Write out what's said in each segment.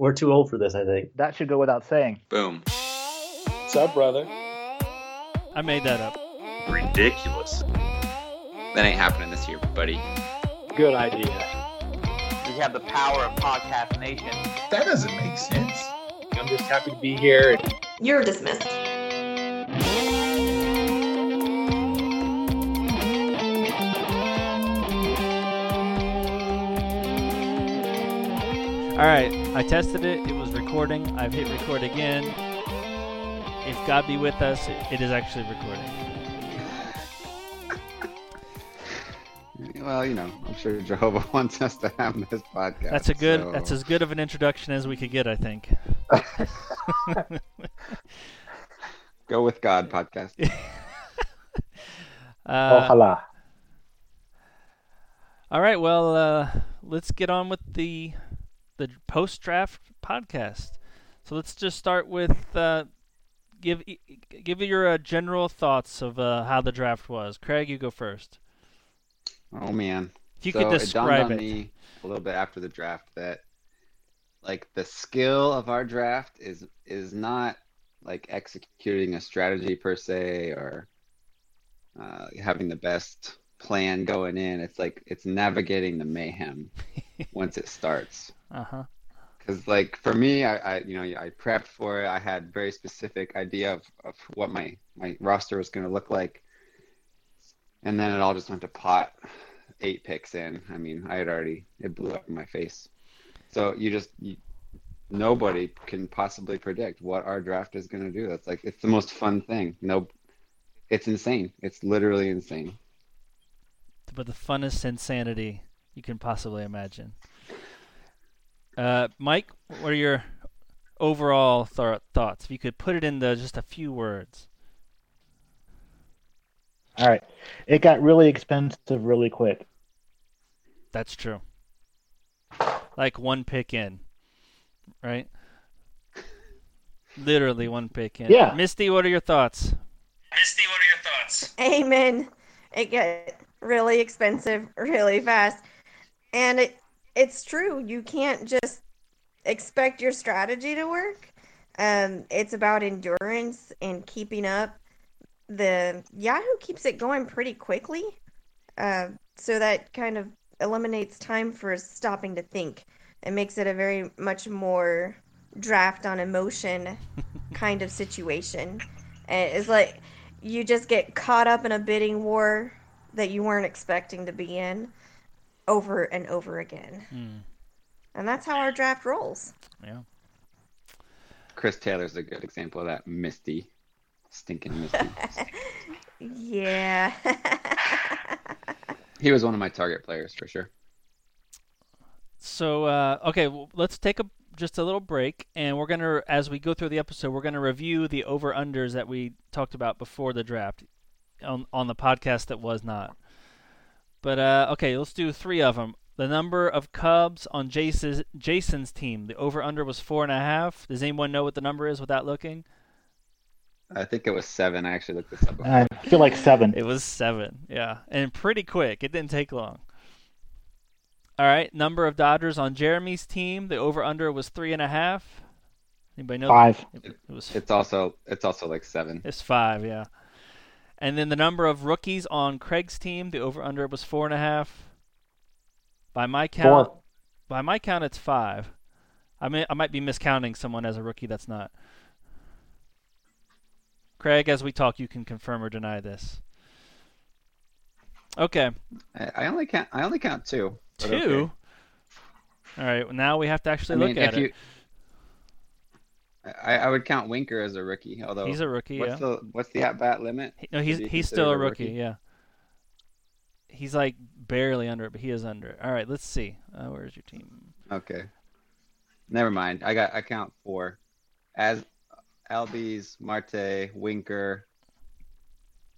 we're too old for this. I think. That should go without saying. Boom. What's up, brother? I made that up. Ridiculous. That ain't happening this year, buddy. Good idea. We have the power of Podcast Nation. That doesn't make sense. I'm just happy to be here. You're dismissed. All right, I tested it. It was recording. I've hit record again. If God be with us, it is actually recording. Well, you know, I'm sure Jehovah wants us to have this podcast. That's a good. so- That's as good of an introduction as we could get, I think. Go with God podcast. Uh, Ojalá. all right, well, uh, let's get on with the the post draft podcast. So let's just start with uh, give give your uh, general thoughts of uh, how the draft was. Craig, you go first. Oh man. If you so could it dawned describe on it. me a little bit after the draft that like the skill of our draft is is not like executing a strategy per se or uh, having the best plan going in. It's like it's navigating the mayhem once it starts. Uh huh. Because like for me, I, I you know I prepped for it. I had very specific idea of, of what my my roster was going to look like, and then it all just went to pot. Eight picks in. I mean, I had already it blew up in my face. So you just you, nobody can possibly predict what our draft is going to do. That's like it's the most fun thing. No, it's insane. It's literally insane. But the funnest insanity you can possibly imagine. Uh, Mike, what are your overall th- thoughts? If you could put it into just a few words. All right. It got really expensive really quick. That's true. Like one pick in, right? Literally one pick in. Yeah. Misty, what are your thoughts? Misty, what are your thoughts? Amen. It got really expensive really fast. And it it's true. You can't just expect your strategy to work. Um, it's about endurance and keeping up. The Yahoo keeps it going pretty quickly. Uh, so that kind of eliminates time for stopping to think. It makes it a very much more draft on emotion kind of situation. And it's like you just get caught up in a bidding war that you weren't expecting to be in over and over again. Hmm. And that's how our draft rolls. Yeah. Chris Taylor's a good example of that. Misty, stinking Misty. Yeah. he was one of my target players for sure. So uh, okay, well, let's take a just a little break, and we're gonna, as we go through the episode, we're gonna review the over unders that we talked about before the draft on on the podcast that was not. But uh, okay, let's do three of them. The number of Cubs on Jason's Jason's team, the over under was four and a half. Does anyone know what the number is without looking? I think it was seven. I actually looked this up. Before. I feel like seven. It was seven, yeah, and pretty quick. It didn't take long. All right, number of Dodgers on Jeremy's team. The over under was three and a half. Anybody know? Five. It, it was. It's also it's also like seven. It's five, yeah. And then the number of rookies on Craig's team. The over under was four and a half. By my count, Four. by my count, it's five. I mean, I might be miscounting someone as a rookie. That's not. Craig, as we talk, you can confirm or deny this. Okay, I, I only count I only count two. two. okay. All right, well, now we have to I actually mean, look at if it. you, I, I would count Winker as a rookie. Although He's a rookie, what's yeah. the what's the at bat limit? He- no, he's he he's still a considered a rookie, rookie? Yeah. He's like barely under it, but he is under it. All right, let's see. Uh, where's your team? Okay. Never mind. I got I count four. As Albies, Marte, Winker,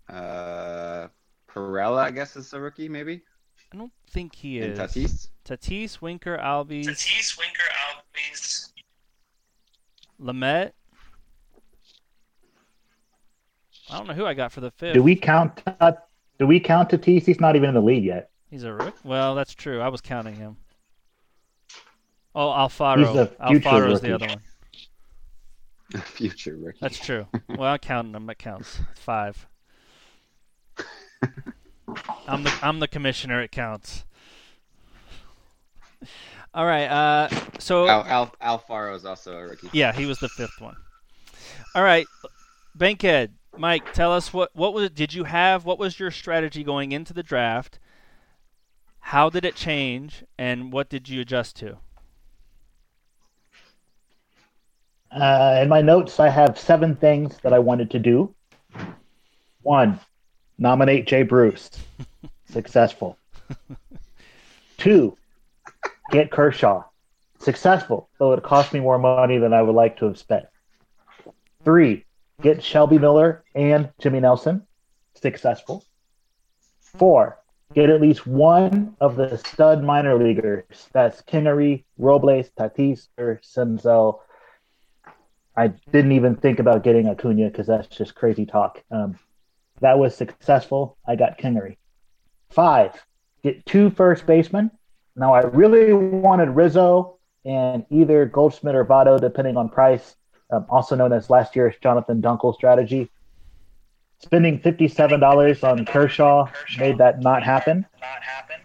uh, Perella, I guess is a rookie, maybe. I don't think he And is. Tatis. Tatis, Winker, Albies, Tatis, Winker, Albies. Lamet. I don't know who I got for the fifth. Do we count? Uh, do we count Tatis? He's not even in the league yet. He's a rook. Well, that's true. I was counting him. Oh, Alfaro. He's the future Alfaro's the other one. Future rookie. That's true. well, I'm counting them. It counts. Five. I'm the I'm the commissioner. It counts. All right. Uh, so Al, Al, Alfaro is also a rookie. yeah, he was the fifth one. All right, Bankhead, Mike, tell us what what was did you have? What was your strategy going into the draft? How did it change, and what did you adjust to? Uh, in my notes, I have seven things that I wanted to do. One, nominate Jay Bruce. Successful. Two, get Kershaw. Successful, though it cost me more money than I would like to have spent. Three, get Shelby Miller and Jimmy Nelson. Successful. Four, get at least one of the stud minor leaguers. That's Kingery, Robles, Tatis, or Senzel. I didn't even think about getting Acuna because that's just crazy talk. Um, that was successful. I got Kingery. Five, get two first basemen. Now I really wanted Rizzo and either Goldschmidt or Votto, depending on price, um, also known as last year's Jonathan Dunkel strategy. Spending fifty-seven dollars on Kershaw made that not happen. Not happen.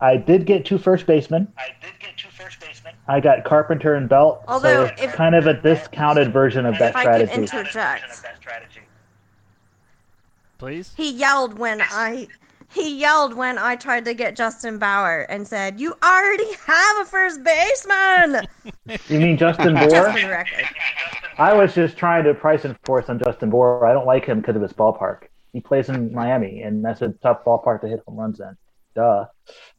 I did get two first basemen. I did get two first basemen. I got Carpenter and Belt, Although, so it's if- kind of a discounted version of that If I could strategy. interject. Of that strategy. Please. He yelled when I he yelled when I tried to get Justin Bour and said, "You already have a first baseman." You mean Justin Just Bour? I was just trying to price enforce on Justin Bour. I don't like him because of his ballpark. He plays in Miami, and that's a tough ballpark to hit home runs in. Duh.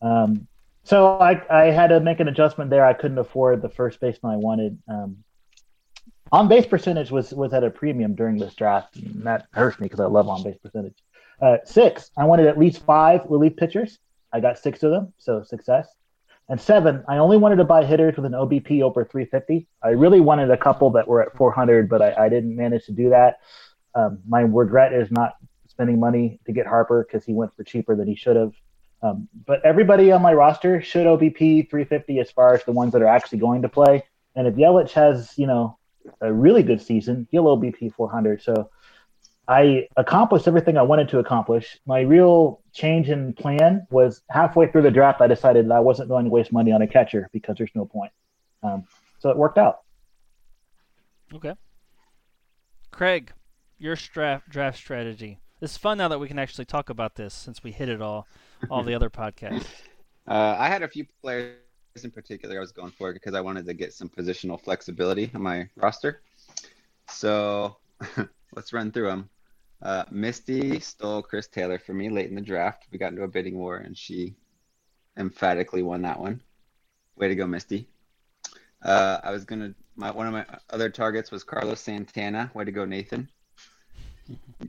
Um, so I, I had to make an adjustment there. I couldn't afford the first baseman I wanted. Um, on base percentage was was at a premium during this draft, and that hurts me because I love on base percentage. Uh, six, I wanted at least five relief pitchers. I got six of them, so success. And seven, I only wanted to buy hitters with an OBP over 350. I really wanted a couple that were at 400, but I, I didn't manage to do that. Um, my regret is not spending money to get Harper because he went for cheaper than he should have. Um, but everybody on my roster should OBP 350 as far as the ones that are actually going to play. And if Yelich has, you know, a really good season, he'll OBP 400. So I accomplished everything I wanted to accomplish. My real change in plan was halfway through the draft, I decided that I wasn't going to waste money on a catcher because there's no point. Um, so it worked out. Okay. Craig, your draft draft strategy. It's fun now that we can actually talk about this since we hit it all, all the other podcasts. Uh, I had a few players in particular I was going for because I wanted to get some positional flexibility on my roster. So let's run through them. Uh, Misty stole Chris Taylor for me late in the draft. We got into a bidding war, and she emphatically won that one. Way to go, Misty. Uh, I was gonna. My one of my other targets was Carlos Santana. Way to go, Nathan.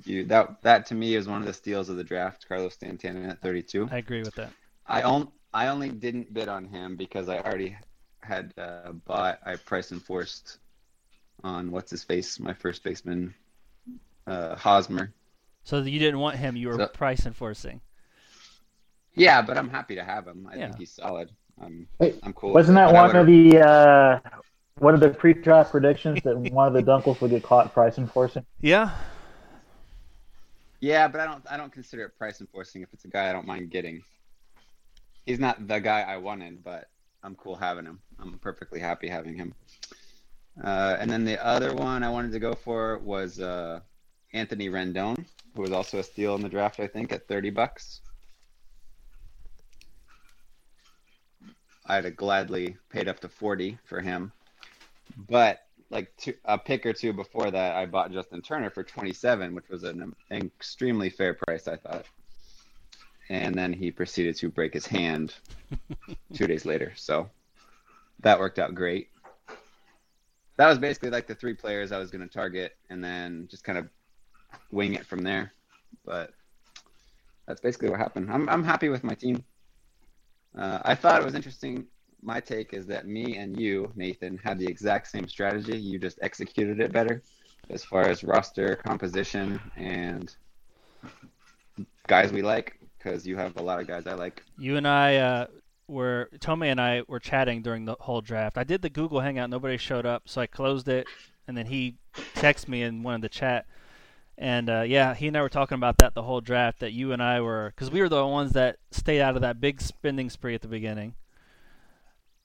You that that to me is one of the steals of the draft. Carlos Santana at 32. I agree with that. I on, I only didn't bid on him because I already had uh, bought. I price enforced on what's his face, my first baseman, uh, Hosmer. So you didn't want him. You were So- price enforcing. Yeah, but I'm happy to have him. I Yeah. think he's solid. I'm Wait, I'm cool. Wasn't that one of the uh, one of the pre-draft predictions that one of the Dunkles would get caught price enforcing? Yeah. Yeah, but I don't I don't consider it price enforcing if it's a guy I don't mind getting. He's not the guy I wanted, but I'm cool having him. I'm perfectly happy having him. Uh, and then the other one I wanted to go for was uh, Anthony Rendon, who was also a steal in the draft, I think, at 30 bucks. I'd have gladly paid up to 40 for him. But like two, a pick or two before that, I bought Justin Turner for 27, which was an extremely fair price, I thought. And then he proceeded to break his hand two days later. So that worked out great. That was basically like the three players I was going to target and then just kind of wing it from there. But that's basically what happened. I'm, I'm happy with my team. Uh, I thought it was interesting. My take is that me and you, Nathan, had the exact same strategy. You just executed it better as far as roster composition and guys we like, because you have a lot of guys I like. You and I, uh, where Tome and I were chatting during the whole draft. I did the Google Hangout, nobody showed up, so I closed it, and then he texted me and wanted to chat. And uh, yeah, he and I were talking about that the whole draft. That you and I were, because we were the ones that stayed out of that big spending spree at the beginning,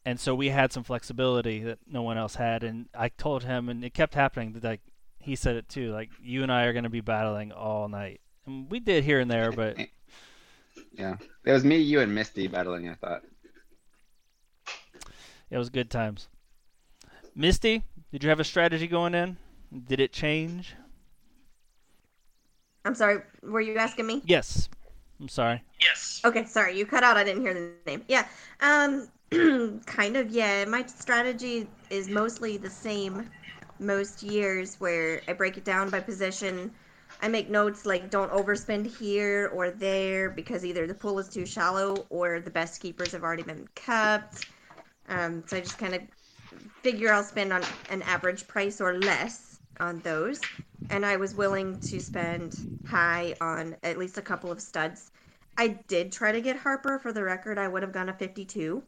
and so we had some flexibility that no one else had. And I told him, and it kept happening. That like he said it too. Like you and I are going to be battling all night, and we did here and there, but Yeah, it was me, you, and Misty battling. I thought. it was good times. Misty, did you have a strategy going in? Did it change? I'm sorry. Were you asking me? Yes. I'm sorry. Yes. Okay, sorry, you cut out. I didn't hear the name. Yeah, um, kind of. Yeah, my strategy is mostly the same most years, where I break it down by position. I make notes like don't overspend here or there because either the pool is too shallow or the best keepers have already been kept. Um, so I just kind of figure I'll spend on an average price or less on those. And I was willing to spend high on at least a couple of studs. I did try to get Harper for the record. I would have gone a 52.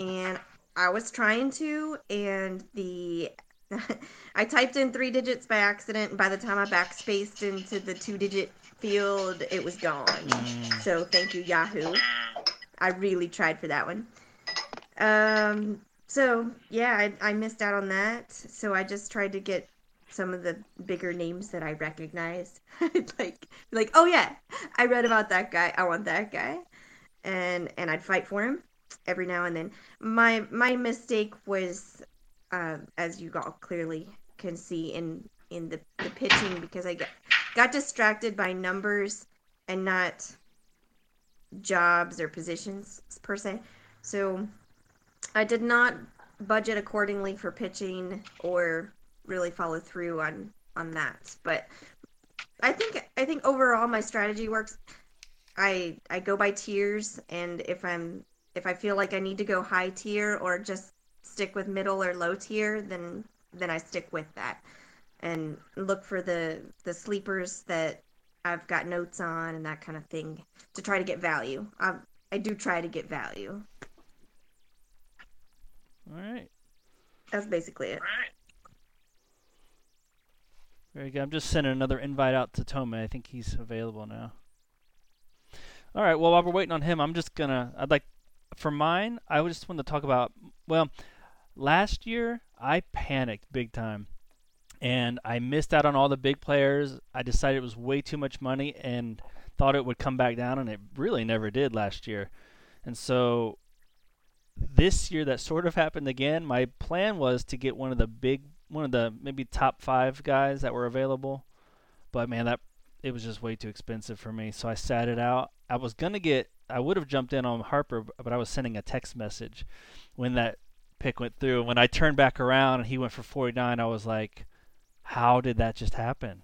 And I was trying to, and the I typed in three digits by accident, and by the time I backspaced into the two digit field, it was gone. Mm. So thank you, Yahoo. I really tried for that one. Um, so yeah, I, I missed out on that. So I just tried to get some of the bigger names that I recognized. like, like, oh yeah, I read about that guy. I want that guy, and and I'd fight for him every now and then. My my mistake was, uh, as you all clearly can see in in the, the pitching, because I got got distracted by numbers and not jobs or positions per se. So I did not budget accordingly for pitching or really follow through on on that. But I think I think overall my strategy works. I I go by tiers and if I'm if I feel like I need to go high tier or just stick with middle or low tier, then then I stick with that and look for the the sleepers that I've got notes on and that kind of thing to try to get value. I I do try to get value. All right. That's basically it. Right. Very good. I'm just sending another invite out to Tome. I think he's available now. All right. Well, while we're waiting on him, I'm just gonna. I'd like for mine. I just want to talk about. Well, last year I panicked big time, and I missed out on all the big players. I decided it was way too much money, and thought it would come back down, and it really never did last year. And so this year that sort of happened again. My plan was to get one of the big, one of the maybe top five guys that were available, but man, that it was just way too expensive for me. So I sat it out. I was gonna get, I would have jumped in on Harper, but I was sending a text message when that pick went through. And when I turned back around and he went for 49, I was like, how did that just happen?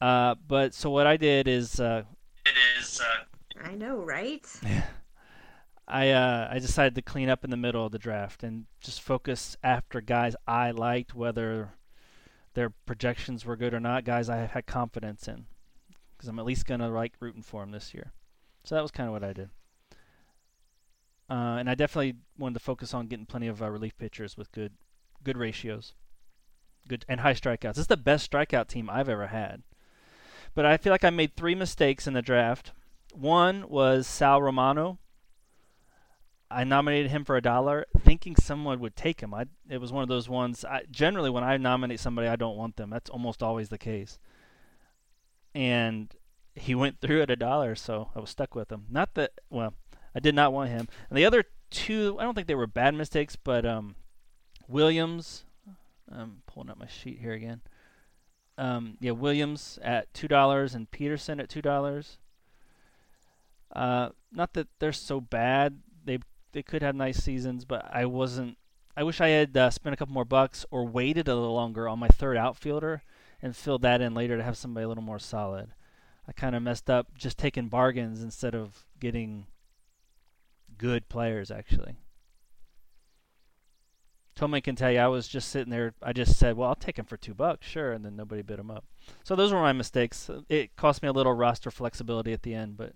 Uh, but so what I did is uh, It is. Uh, I know, right? I uh, I decided to clean up in the middle of the draft and just focus after guys I liked, whether their projections were good or not. Guys I had confidence in, because I'm at least gonna like rooting for them this year. So that was kind of what I did. Uh, and I definitely wanted to focus on getting plenty of uh, relief pitchers with good good ratios, good and high strikeouts. This is the best strikeout team I've ever had. But I feel like I made three mistakes in the draft. One was Sal Romano. I nominated him for a dollar, thinking someone would take him. I, it was one of those ones. I, generally, when I nominate somebody, I don't want them. That's almost always the case. And he went through at a dollar, so I was stuck with him. Not that, well, I did not want him. And the other two, I don't think they were bad mistakes, but um, Williams. I'm pulling up my sheet here again. Um, yeah, Williams at two dollars and Peterson at two dollars. Uh, not that they're so bad. They could have nice seasons, but I wasn't. I wish I had uh, spent a couple more bucks or waited a little longer on my third outfielder and filled that in later to have somebody a little more solid. I kind of messed up just taking bargains instead of getting good players actually. Tome can tell you I was just sitting there. I just said, "Well, I'll take him for two bucks, sure," and then nobody bid him up. So those were my mistakes. It cost me a little roster flexibility at the end, but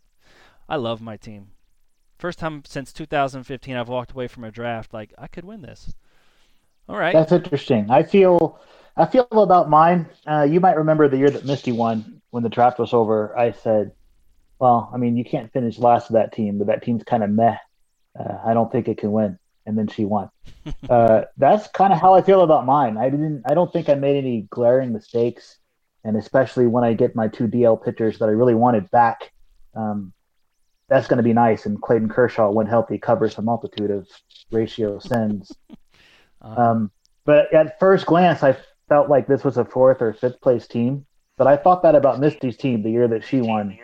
I love my team. First time since 2015 I've walked away from a draft like I could win this. All right. That's interesting. I feel I feel about mine. Uh, you might remember the year that Misty won when the draft was over. I said, "Well, I mean, you can't finish last of that team, but that team's kind of meh. Uh, I don't think it can win." And then she won. uh, that's kind of how I feel about mine. I didn't. I don't think I made any glaring mistakes, and especially when I get my two DL pitchers that I really wanted back. Um, that's going to be nice. And Clayton Kershaw, when healthy, covers a multitude of ratio sins. Uh, Um, but at first glance, I felt like this was a fourth or fifth place team. But I thought that about Misty's team the year that she won,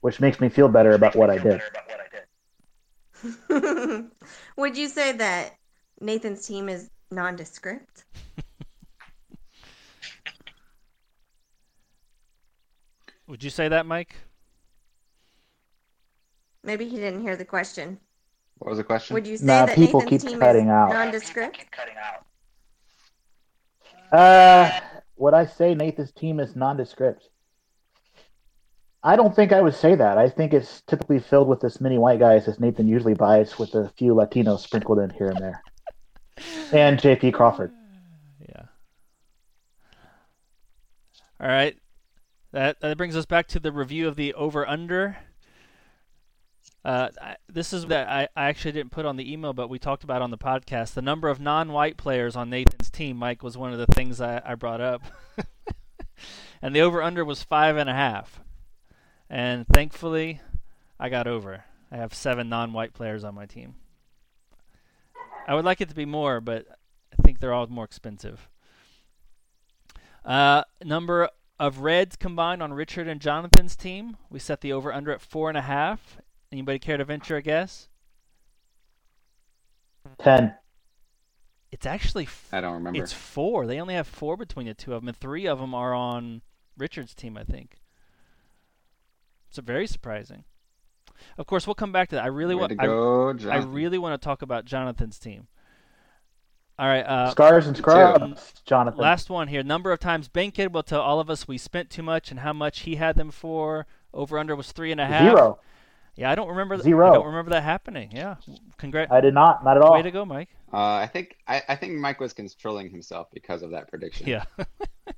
which makes me feel better about what I did. Would you say that Nathan's team is nondescript? would you say that, Mike? Maybe he didn't hear the question. What was the question? Would you say Nah, that people Nathan's keep team cutting is out. nondescript? Uh, would I say Nathan's team is nondescript? I don't think I would say that. I think it's typically filled with as many white guys as Nathan usually buys, with a few Latinos sprinkled in here and there, and J.P. Crawford. Yeah. All right. That that brings us back to the review of the over under. Uh, this is that I, I actually didn't put on the email, but we talked about on the podcast. The number of non-white players on Nathan's team, Mike, was one of the things I, I brought up, and the over under was five and a half. And thankfully, I got over. I have seven non-white players on my team. I would like it to be more, but I think they're all more expensive. Uh, number of Reds combined on Richard and Jonathan's team. We set the over under at four and a half. Anybody care to venture a guess? Ten. It's actually f- I don't remember. it's four. They only have four between the two of them, and three of them are on Richard's team, I think. It's very surprising. Of course, we'll come back to that. I really want. to I, go, I really want to talk about Jonathan's team. All right. Uh, Scars and scrubs, Jonathan. Last one here. Number of times Bankhead will tell all of us we spent too much and how much he had them for. Over under was three and a half. Zero. Yeah, I don't remember. Th- Zero. I don't remember that happening. Yeah, congrats. I did not. Not at all. Way to go, Mike. Uh, I think I, I think Mike was controlling himself because of that prediction. Yeah. all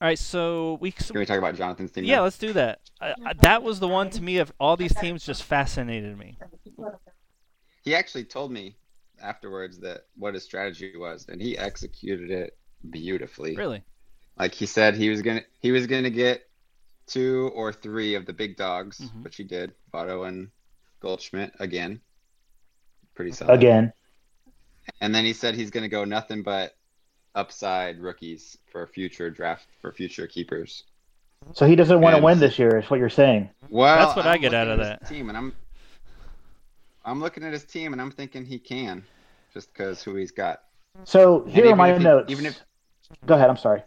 right, so we. Can we talk about Jonathan's team? Yeah, now? let's do that. I, I, that was the one to me of all these teams just fascinated me. He actually told me afterwards that what his strategy was, and he executed it beautifully. Really. Like he said, he was gonna he was gonna get two or three of the big dogs, Mhm. which he did. Votto and Goldschmidt again. Pretty solid. Again. And then he said he's gonna go nothing but upside rookies for future draft for future keepers. So he doesn't want to win this year, is what you're saying. Well, That's what I I'm get out of that. team, and I'm I'm looking at his team, and I'm thinking he can, just because who he's got. So here are my he- notes. even if Go ahead. I'm sorry.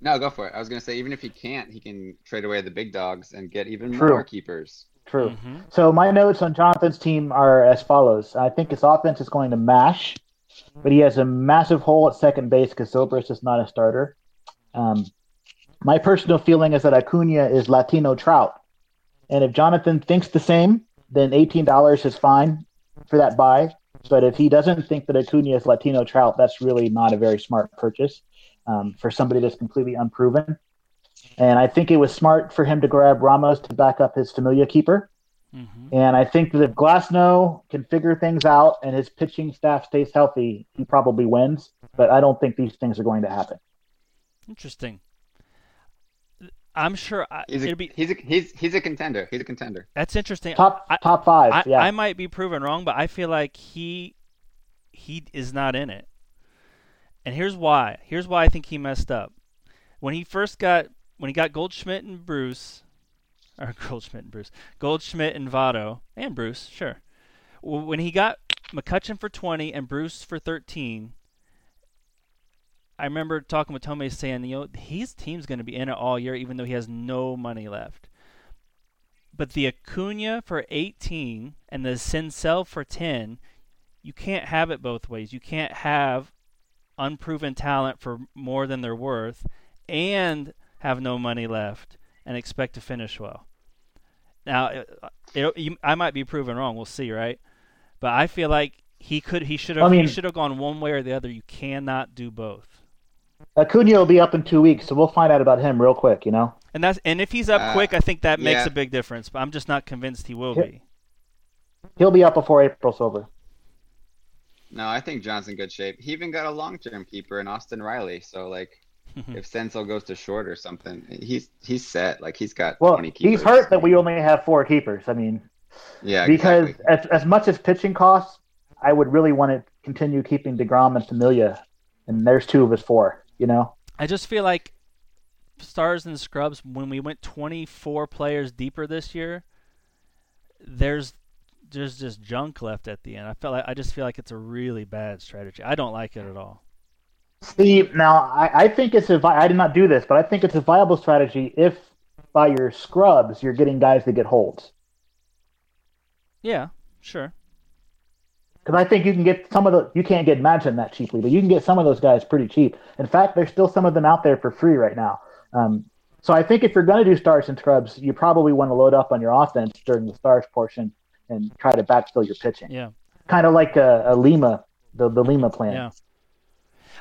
No, go for it. I was gonna say even if he can't, he can trade away the big dogs and get even True. more keepers. True. Mhm. So my notes on Jonathan's team are as follows. I think his offense is going to mash, but he has a massive hole at second base because Zobrist is not a starter. Um, my personal feeling is that Acuna is Latino Trout, and if Jonathan thinks the same, then eighteen dollars is fine for that buy. But if he doesn't think that Acuna is Latino Trout, that's really not a very smart purchase um, for somebody that's completely unproven. And I think it was smart for him to grab Ramos to back up his familiar keeper. Mhm. And I think that if Glasnow can figure things out and his pitching staff stays healthy, he probably wins. But I don't think these things are going to happen. Interesting. I'm sure I, He's a, it'd be. he's a he's he's a contender. He's a contender. That's interesting. Top I- top five, I, yeah. I might be proven wrong, but I feel like he he is not in it. And here's why. Here's why I think he messed up. When he first got when he got Goldschmidt and Bruce, or Goldschmidt and Bruce, Goldschmidt and Votto and Bruce, sure. When he got McCutcheon for 20 and Bruce for 13, I remember talking with Tomei saying, you know, his team's going to be in it all year, even though he has no money left. But the Acuna for 18 and the Senzel for 10, you can't have it both ways. You can't have unproven talent for more than they're worth and have no money left and expect to finish well. Now, uh, it, you, I might be proven wrong. We'll see, right? But I feel like he could, he should have, I mean- he should have gone one way or the other. You cannot do both. Acuna will be up in two weeks, so we'll find out about him real quick. You know, And that's and if he's up Uh, quick, I think that makes yeah. a big difference. But I'm just not convinced he will Yeah. be. he'll be up before April's over. No, I think John's in good shape. He even got a long-term keeper in Austin Riley. So like, mm-hmm. if Senzel goes to short or something, he's he's set. Like he's got Well, 20 keepers. he's hurt that we only have four keepers. I mean, Yeah, because exactly. as as much as pitching costs, I would really want to continue keeping Degrom and Familia, and there's two of his four. You know, I just feel like stars and scrubs when we went 24 players deeper this year, there's there's just junk left at the end. I felt like I just feel like it's a really bad strategy. I don't like it at all. See, now I, I think it's a. vi- I did not do this, but I think it's a viable strategy if by your scrubs you're getting guys that get holds. Yeah, sure. Because I think you can get some of the. You can't get Imagine that cheaply, but you can get some of those guys pretty cheap. In fact, there's still some of them out there for free right now. Um, so I think if you're going to do stars and scrubs, you probably want to load up on your offense during the stars portion and try to backfill your pitching. Yeah. Kind of like a, a Lima, the the Lima plan. Yeah.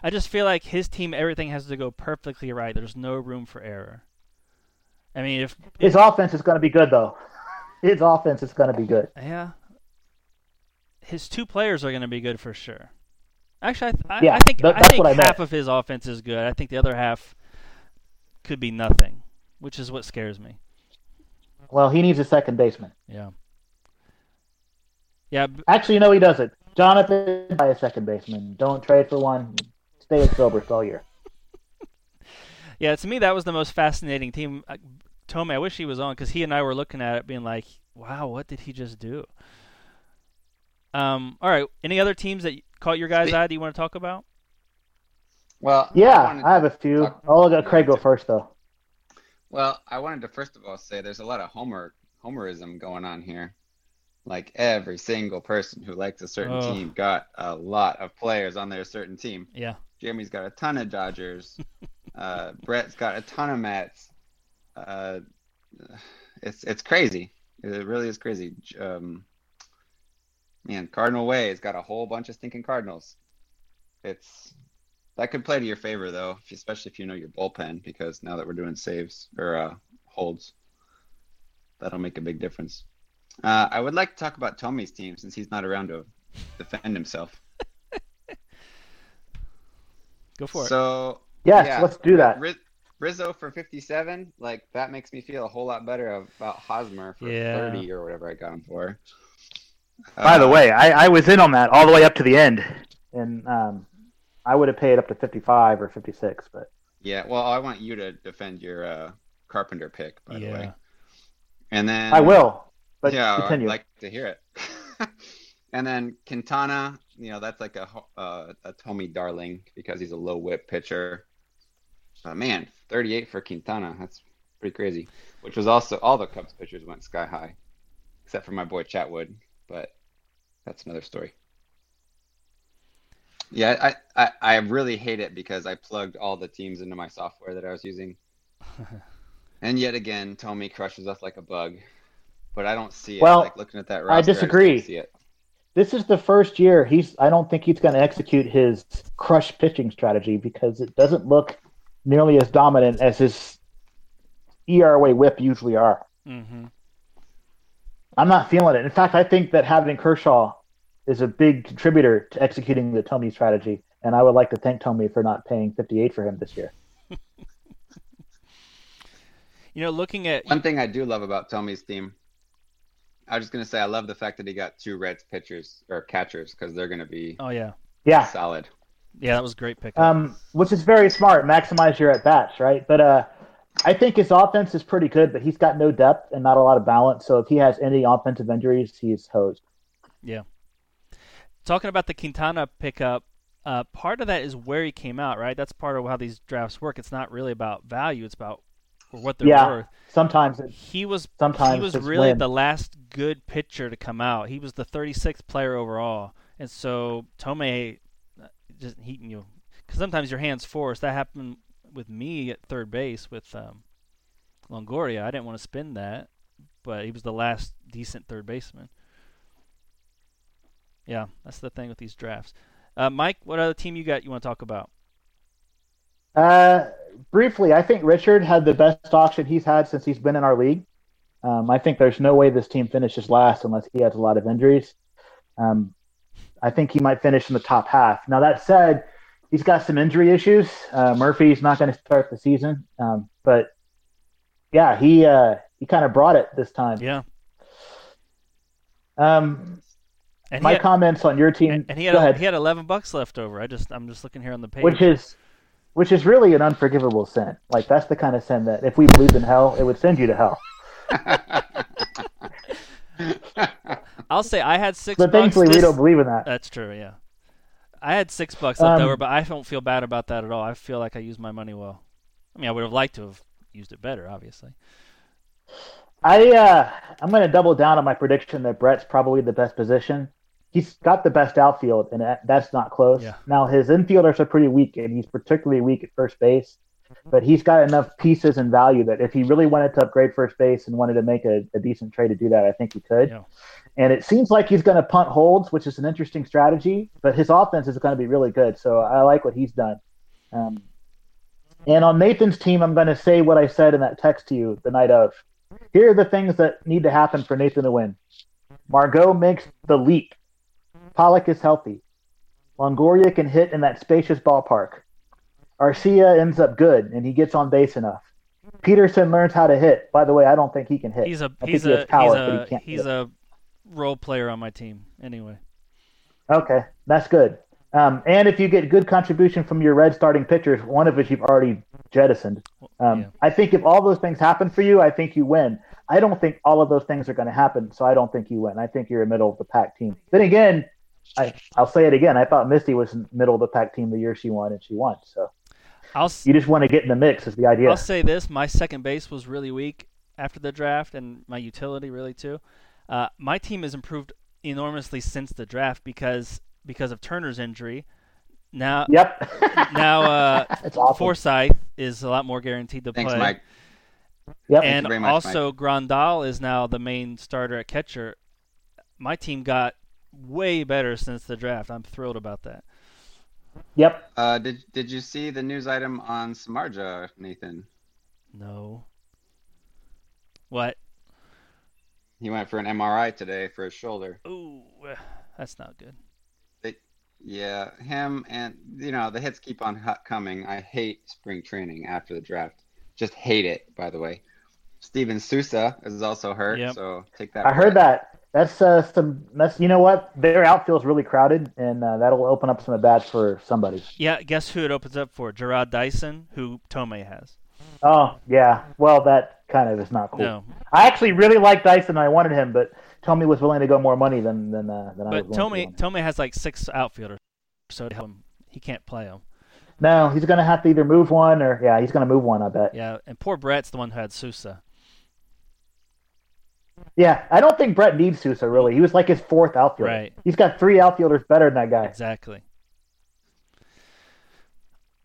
I just feel like his team everything has to go perfectly right. There's no room for error. I mean, if His offense is going to be good though. His offense is going to be good. yeah, his two players are going to be good for sure. Actually, I, Yeah, I think I think I half of his offense is good. I think the other half could be nothing, which is what scares me. Well, he needs a second baseman. Yeah. Yeah, b- Actually, no, he doesn't. Jonathan, buy a second baseman. Don't trade for one. Stay at Silver all year. yeah. To me, that was the most fascinating team. Uh, Tomei, I wish he was on because he and I were looking at it, being like, "Wow, what did he just do?" Um. All right. Any other teams that caught your guys' eye? that you want to talk about? Well, Yeah, wanted I have a few. talk- I'll let Craig go first though. Well, I wanted to first of all say there's a lot of homer homerism going on here. Like every single person who likes a certain Oh. team got a lot of players on their certain team. Yeah. Jeremy's got a ton of Dodgers. uh, Brett's got a ton of Mets. Uh, it's it's crazy. It really is crazy. Um, man, Cardinal Way has got a whole bunch of stinking Cardinals. It's that could play to your favor though, especially if you know your bullpen, because now that we're doing saves or uh, holds, that'll make a big difference. Uh, I would like to talk about Tommy's team since he's not around to defend himself. Go for it. So Yes, yeah, let's do that. Riz- Rizzo for 57, like that makes me feel a whole lot better about Hosmer for Yeah. 30 or whatever I got him for. By the Uh, way, I, I was in on that all the way up to the end, and um, I would have paid up to fifty-five or fifty-six, but yeah. Well, I want you to defend your uh, Carpenter pick, by the way. And then I will. But yeah, continue. I'd like to hear it. and then Quintana, you know, that's like a uh, a Tommy darling because he's a low whip pitcher. But man, 38 for Quintana, that's pretty crazy. Which was also all the Cubs pitchers went sky high, except for my boy Chatwood. But that's another story. Yeah, I, I, I really hate it because I plugged all the teams into my software that I was using. and yet again, Tommy crushes us like a bug. But I don't see it. Well, like looking at that I roster, just disagree. don't see it. this is the first year he's. I don't think he's going to execute his crush pitching strategy because it doesn't look nearly as dominant as his ERA whip usually are. mm-hmm. I'm not feeling it. In fact, I think that having Kershaw is a big contributor to executing the Tommy strategy, and I would like to thank Tommy for not paying 58 for him this year. You know, looking at One thing I do love about Tommy's team, I was just gonna say I love the fact that he got two Reds pitchers or catchers because they're gonna be oh yeah, Yeah, solid. yeah, that was a great pick. um, which is very smart. Maximize your at bats, right? But uh, I think his offense is pretty good, but he's got no depth and not a lot of balance. So if he has any offensive injuries, he's hosed. Yeah. Talking about the Quintana pickup, uh, part of that is where he came out, right? That's part of how these drafts work. It's not really about value; it's about what they're Yeah. worth. Sometimes it, He was sometimes he was really win. the last good pitcher to come out. He was the 36th player overall, and so Tomei uh, just he you know because sometimes your hands forced. That happened with me at third base with um, Longoria. I didn't want to spin that, but he was the last decent third baseman. Yeah, that's the thing with these drafts. Uh, Mike, what other team you got you want to talk about? Uh, briefly, I think Richard had the best auction he's had since he's been in our league. Um, I think there's no way this team finishes last unless he has a lot of injuries. Um, I think he might finish in the top half. Now that said, he's got some injury issues. Uh, Murphy's not going to start the season, um, but yeah, he uh, he kind of brought it this time. Yeah, Um, and my had, comments on your team, and, and he had go a- ahead, he had 11 bucks left over. I just I'm just looking here on the page. which is which is really an unforgivable sin. Like that's the kind of sin that if we believed in hell, it would send you to hell. I'll say I had six But bucks. thankfully, we don't believe in that. That's true. Yeah, I had six bucks left Um, over, but I don't feel bad about that at all. I feel like I used my money well. I mean, I would have liked to have used it better, obviously. I uh, I'm going to double down on my prediction that Brett's probably the best position. He's got the best outfield, and that's not close. Yeah. Now his infielders are pretty weak, and he's particularly weak at first base. But he's got enough pieces and value that if he really wanted to upgrade first base and wanted to make a, a decent trade to do that, I think he could. Yeah. And it seems like he's going to punt holds, which is an interesting strategy. But his offense is going to be really good, so I like what he's done. Um, and on Nathan's team, I'm going to say what I said in that text to you the night of. Here are the things that need to happen for Nathan to win. Margot makes the leap. Pollock is healthy. Longoria can hit in that spacious ballpark. Arcia ends up good and he gets on base enough. Peterson learns how to hit. By the way, I don't think he can hit. He's a I he's think he a power, he's but a he can't he's hit. a role player on my team. Anyway, Okay, that's good. Um, and if you get good contribution from your red starting pitchers, one of which you've already jettisoned, um, Yeah. I think if all those things happen for you, I think you win. I don't think all of those things are going to happen, so I don't think you win. I think you're a middle of the pack team. Then again, I, I'll say it again. I thought Misty was middle of the pack team the year she won, and she won. So I'll you just want to get in the mix is the idea. I'll say this: my second base was really weak after the draft, and my utility really too. Uh, my team has improved enormously since the draft because because of Turner's injury. Now Yep. now uh, it's awesome. Forsythe is a lot more guaranteed to Thanks, play. Mike. Yep. and much, also Grandal is now the main starter at catcher. My team got way better since the draft. I'm thrilled about that. Yep. Uh, did did you see the news item on Samardzija, Nathan? No. What? He went for an MRI today for his shoulder. Ooh, that's not good. Yeah, him and you know the hits keep on coming. I hate spring training after the draft. Just hate it. By the way, Steven Souza is also hurt. Yep. So take that. I heard that. That's uh, some. That's you know what their outfield's really crowded, and uh, that'll open up some at bats for somebody. Yeah, guess who it opens up for? Jarrod Dyson, who Tomei has. Oh yeah. Well, that kind of is not cool. No, I actually really liked Dyson. and I wanted him, but Tommy was willing to go more money than than uh, than I was but Tomei to. Tomei has like six outfielders, so to help him, he can't play them. No, he's gonna have to either move one or yeah, he's gonna move one. I bet. Yeah, and poor Brett's the one who had Souza. Yeah, I don't think Brett needs Souza really. He was like his fourth outfielder. Right. He's got three outfielders better than that guy. Exactly.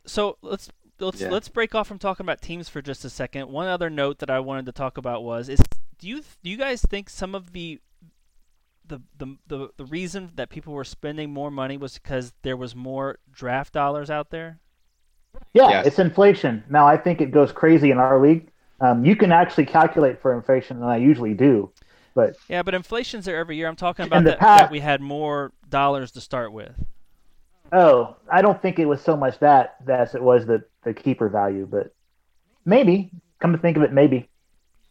So let's let's Yeah. let's break off from talking about teams for just a second. One other note that I wanted to talk about was is do you do you guys think some of the the the the, the reason that people were spending more money was because there was more draft dollars out there? Yeah, Yes. it's inflation. Now I think it goes crazy in our league. Um, you can actually calculate for inflation, and I usually do. But Yeah, but inflation's there every year. I'm talking about the that, past- that we had more dollars to start with. oh, I don't think it was so much that as it was the the keeper value. But maybe, come to think of it, maybe.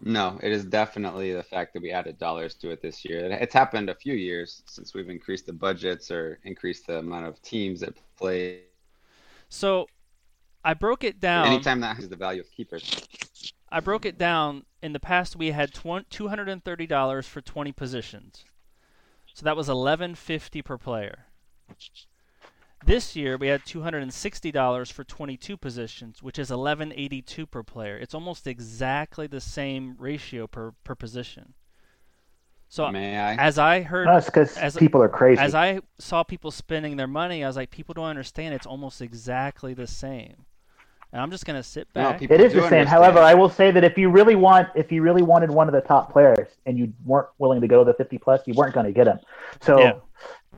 No, it is definitely the fact that we added dollars to it this year. It's happened a few years since we've increased the budgets or increased the amount of teams that play. So I broke it down. Anytime that has the value of keepers. I broke it down. In the past, we had tw- two hundred and thirty dollars for twenty positions, so that was eleven fifty per player. This year, we had two hundred and sixty dollars for twenty-two positions, which is eleven eighty-two per player. It's almost exactly the same ratio per per position. So May I? as I heard, That's because as- people are crazy. as I saw people spending their money, I was like, people don't understand. It's almost exactly the same. And I'm just gonna sit back. people It is the same. However, I will say that if you really want, if you really wanted one of the top players and you weren't willing to go the 50 plus, you weren't going to get him. So Yeah.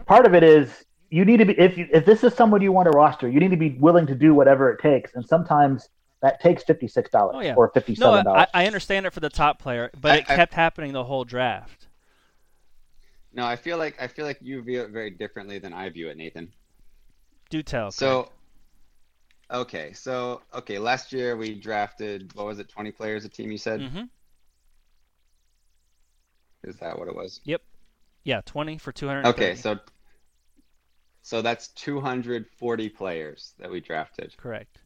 part of it is you need to be if you, if this is someone you want to roster, you need to be willing to do whatever it takes, and sometimes that takes fifty six dollars Oh, yeah. or fifty No, seven dollars. I, I understand it for the top player, but I- it I- kept happening the whole draft. No, I feel like I feel like you view it very differently than I view it, Nathan. Do tell. So, okay, so okay, last year we drafted what was it, twenty players a team? You said Mm-hmm. is that what it was? Yep. Yeah, 20 for 200. Okay, so so that's two hundred forty players that we drafted, correct.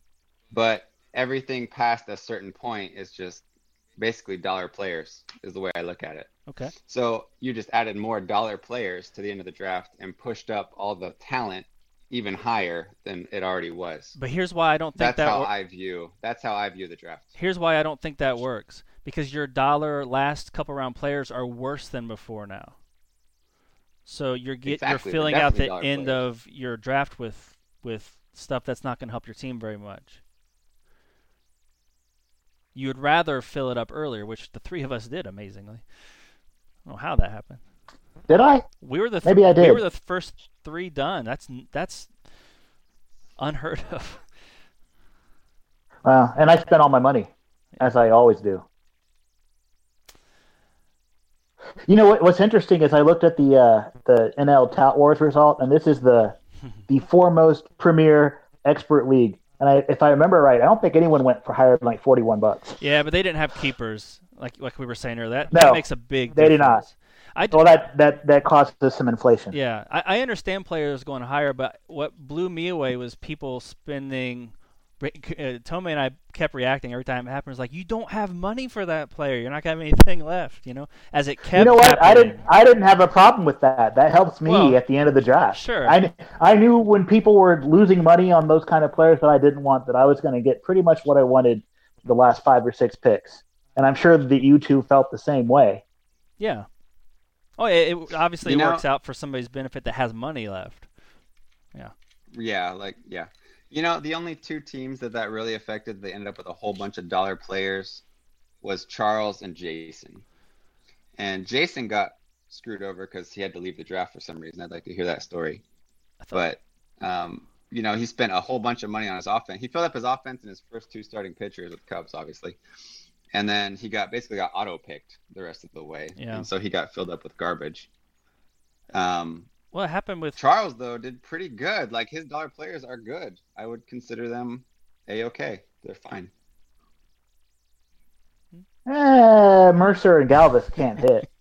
but everything past a certain point is just basically dollar players is the way I look at it. Okay. So you just added more dollar players to the end of the draft and pushed up all the talent even higher than it already was. But here's why I don't think That's that how wor- I view. That's how I view the draft. Here's why I don't think that works. Because your dollar last couple round players are worse than before now. So you're get Exactly, you're filling out the end players. of your draft with with stuff that's not going to help your team very much. You would rather fill it up earlier, which the three of us did amazingly. I don't know how that happened. Did I? We were the th- Maybe I did. we were the first three done. That's that's unheard of. Well, and I spent all my money, as I always do. You know what, what's interesting is I looked at the uh, the NL Tout Wars result, and this is the the foremost premier expert league. And I, if I remember right, I don't think anyone went for higher than like forty one bucks. Yeah, but they didn't have keepers like like we were saying earlier. That, No, that makes a big they did not. I Well, that that that causes some inflation. yeah, I, I understand players going higher, but what blew me away was people spending. Uh, Tomei and I kept reacting every time it happened. It's like you don't have money for that player. You're not gonna have anything left. You know, as it kept. You know what? I didn't. I didn't have a problem with that. That helps me Well, at the end of the draft. sure. I, I knew when people were losing money on those kind of players that I didn't want, that I was going to get pretty much what I wanted the last five or six picks. And I'm sure that you two felt the same way. Yeah. Oh, it, it obviously You it know- works out for somebody's benefit that has money left. Yeah, Yeah, like yeah. You know, the only two teams that that really affected, they ended up with a whole bunch of dollar players, was Charles and Jason. And Jason got screwed over because he had to leave the draft for some reason. I'd like to hear that story. But um, you know, he spent a whole bunch of money on his offense. He filled up his offense in his first two starting pitchers with Cubs, obviously. And then he got basically got auto picked the rest of the way. Yeah. And so he got filled up with garbage. Um, well, it happened with Charles though did pretty good. Like his dollar players are good. I would consider them a okay. They're fine. Eh, Mercer and Galvis can't hit.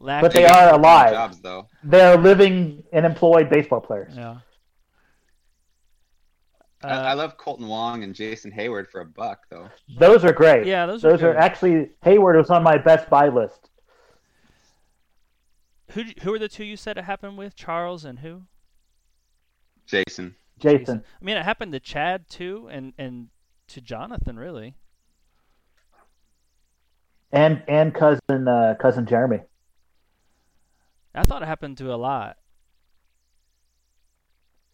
But they got are alive. Jobs though. They're living and employed baseball players. Yeah. I, I Uh, love Kolten Wong and Jason Heyward for a buck though. Those are great. yeah, those are Those are good. actually Hayward was on my best buy list. Who who are the two you said it happened with? Charles and who? Jason. Jason. I mean, it happened to Chad too, and and to Jonathan really. and and cousin uh, cousin Jeremy. I thought it happened to a lot.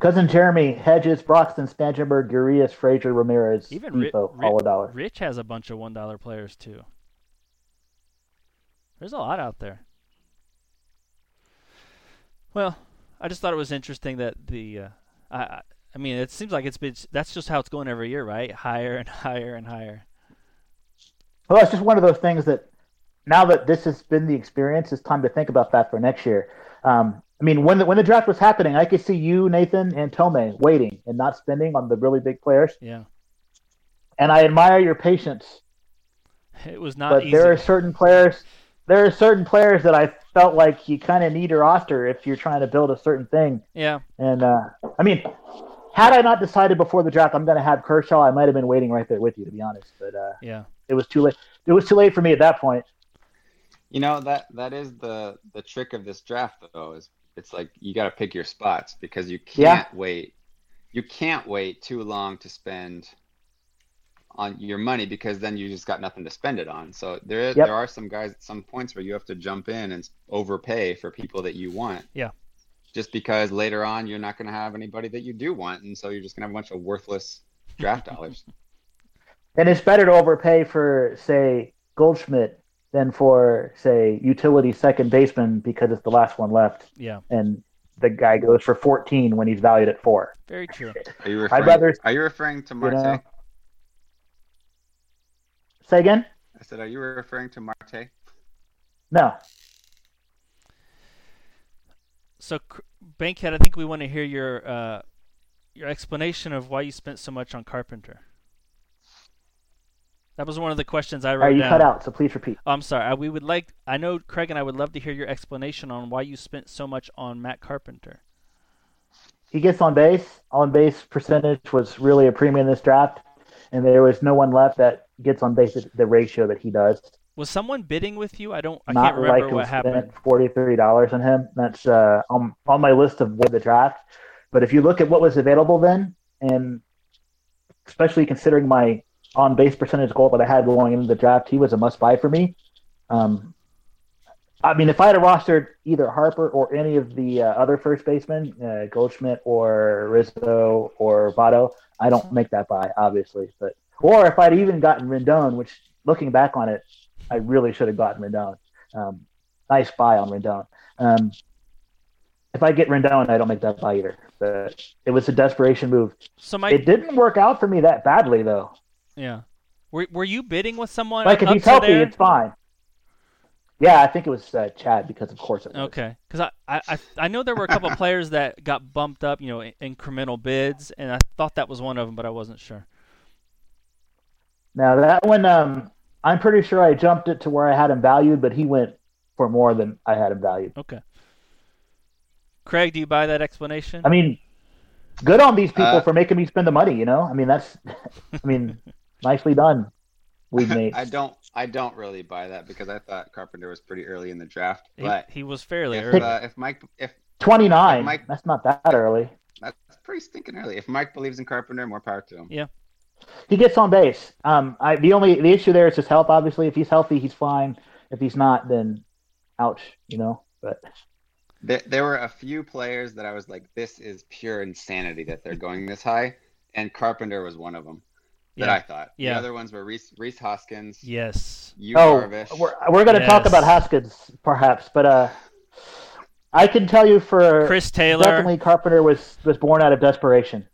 Cousin Jeremy, Hedges, Broxton, Stangenberg, Urias, Frazier, Ramirez, Even Ri- Depot, Ri- all a dollar. Rich has a bunch of one dollar players too. There's a lot out there. Well, I just thought it was interesting that the, uh, I, I, I mean, it seems like it's been that's just how it's going every year, right? Higher and higher and higher. Well, it's just one of those things that now that this has been the experience, it's time to think about that for next year. Um, I mean, when the when the draft was happening, I could see you, Nathan, and Tomei waiting and not spending on the really big players, Yeah, and I admire your patience. it was not but easy. there are certain players, there are certain players that I felt like you kind of need a roster if you're trying to build a certain thing. Yeah, And uh, I mean, had I not decided before the draft I'm going to have Kershaw, I might have been waiting right there with you, to be honest. But uh, yeah, it was too late. It was too late for me at that point. You know that that is the the trick of this draft though is it's like you got to pick your spots because you can't Yeah. wait. You can't wait too long to spend on your money because then you just got nothing to spend it on. So there Yep. there are some guys at some points where you have to jump in and overpay for people that you want. Yeah. Just because later on you're not going to have anybody that you do want, and so you're just going to have a bunch of worthless draft dollars. And it's better to overpay for, say, Goldschmidt than for, say, utility second baseman because it's the last one left, Yeah, and the guy goes for 14 when he's valued at four. very true. Are you referring? rather- Are you referring to Marte? know. Say again? I said, are you referring to Marte? No. So, Bankhead, I think we want to hear your uh, your explanation of why you spent so much on Carpenter. That was one of the questions I Are wrote you down. cut out? So please repeat. Oh, I'm sorry. I, we would like. I know Craig and I would love to hear your explanation on why you spent so much on Matt Carpenter. He gets on base. On base percentage was really a premium in this draft, and there was no one left that gets on base at the ratio that he does. Was someone bidding with you? I don't. I Not can't remember like what happened. forty three dollars on him. That's uh, on on my list of what the draft. But if you look at what was available then, and especially considering my on base percentage goal that I had going into the draft, he was a must buy for me. Um, I mean, if I had rostered either Harper or any of the uh, other first basemen, uh, Goldschmidt or Rizzo or Votto, I don't make that buy, obviously. But or if I'd even gotten Rendon, which looking back on it, I really should have gotten Rendon. Um, nice buy on Rendon. Um, if I get Rendon, I don't make that buy either. But it was a desperation move. So my It didn't work out for me that badly, though. Yeah. Were Were you bidding with someone? Like if up he's to healthy, there? it's fine. Yeah, I think it was uh, Chad because of course it was. Okay, because I, I I- I know there were a couple players that got bumped up, you know, in- incremental bids, and I thought that was one of them, but I wasn't sure. Now that one, um, I'm pretty sure I jumped it to where I had him valued, but he went for more than I had him valued. Okay. Craig, do you buy that explanation? I mean, good on these people Uh, for making me spend the money. You know, I mean that's, I mean, nicely done, weed mates. I don't. I don't really buy that because I thought Carpenter was pretty early in the draft. he, But he was fairly if, early. uh, if Mike, if Twenty nine. Mike- That's not that early. that's pretty stinking early. If Mike believes in Carpenter, more power to him. Yeah, he gets on base. Um, I the only the issue there is his health. Obviously, if he's healthy, he's fine. If he's not, then, ouch. You know. But There, there were a few players that I was like, this is pure insanity that they're going this high, and Carpenter was one of them that Yeah. I thought. Yeah. The other ones were Reese, Rhys Hoskins, yes. you oh, Darvish. we're we're gonna talk about Hoskins perhaps, but uh, I can tell you for Chris Taylor. definitely Carpenter was was born out of desperation.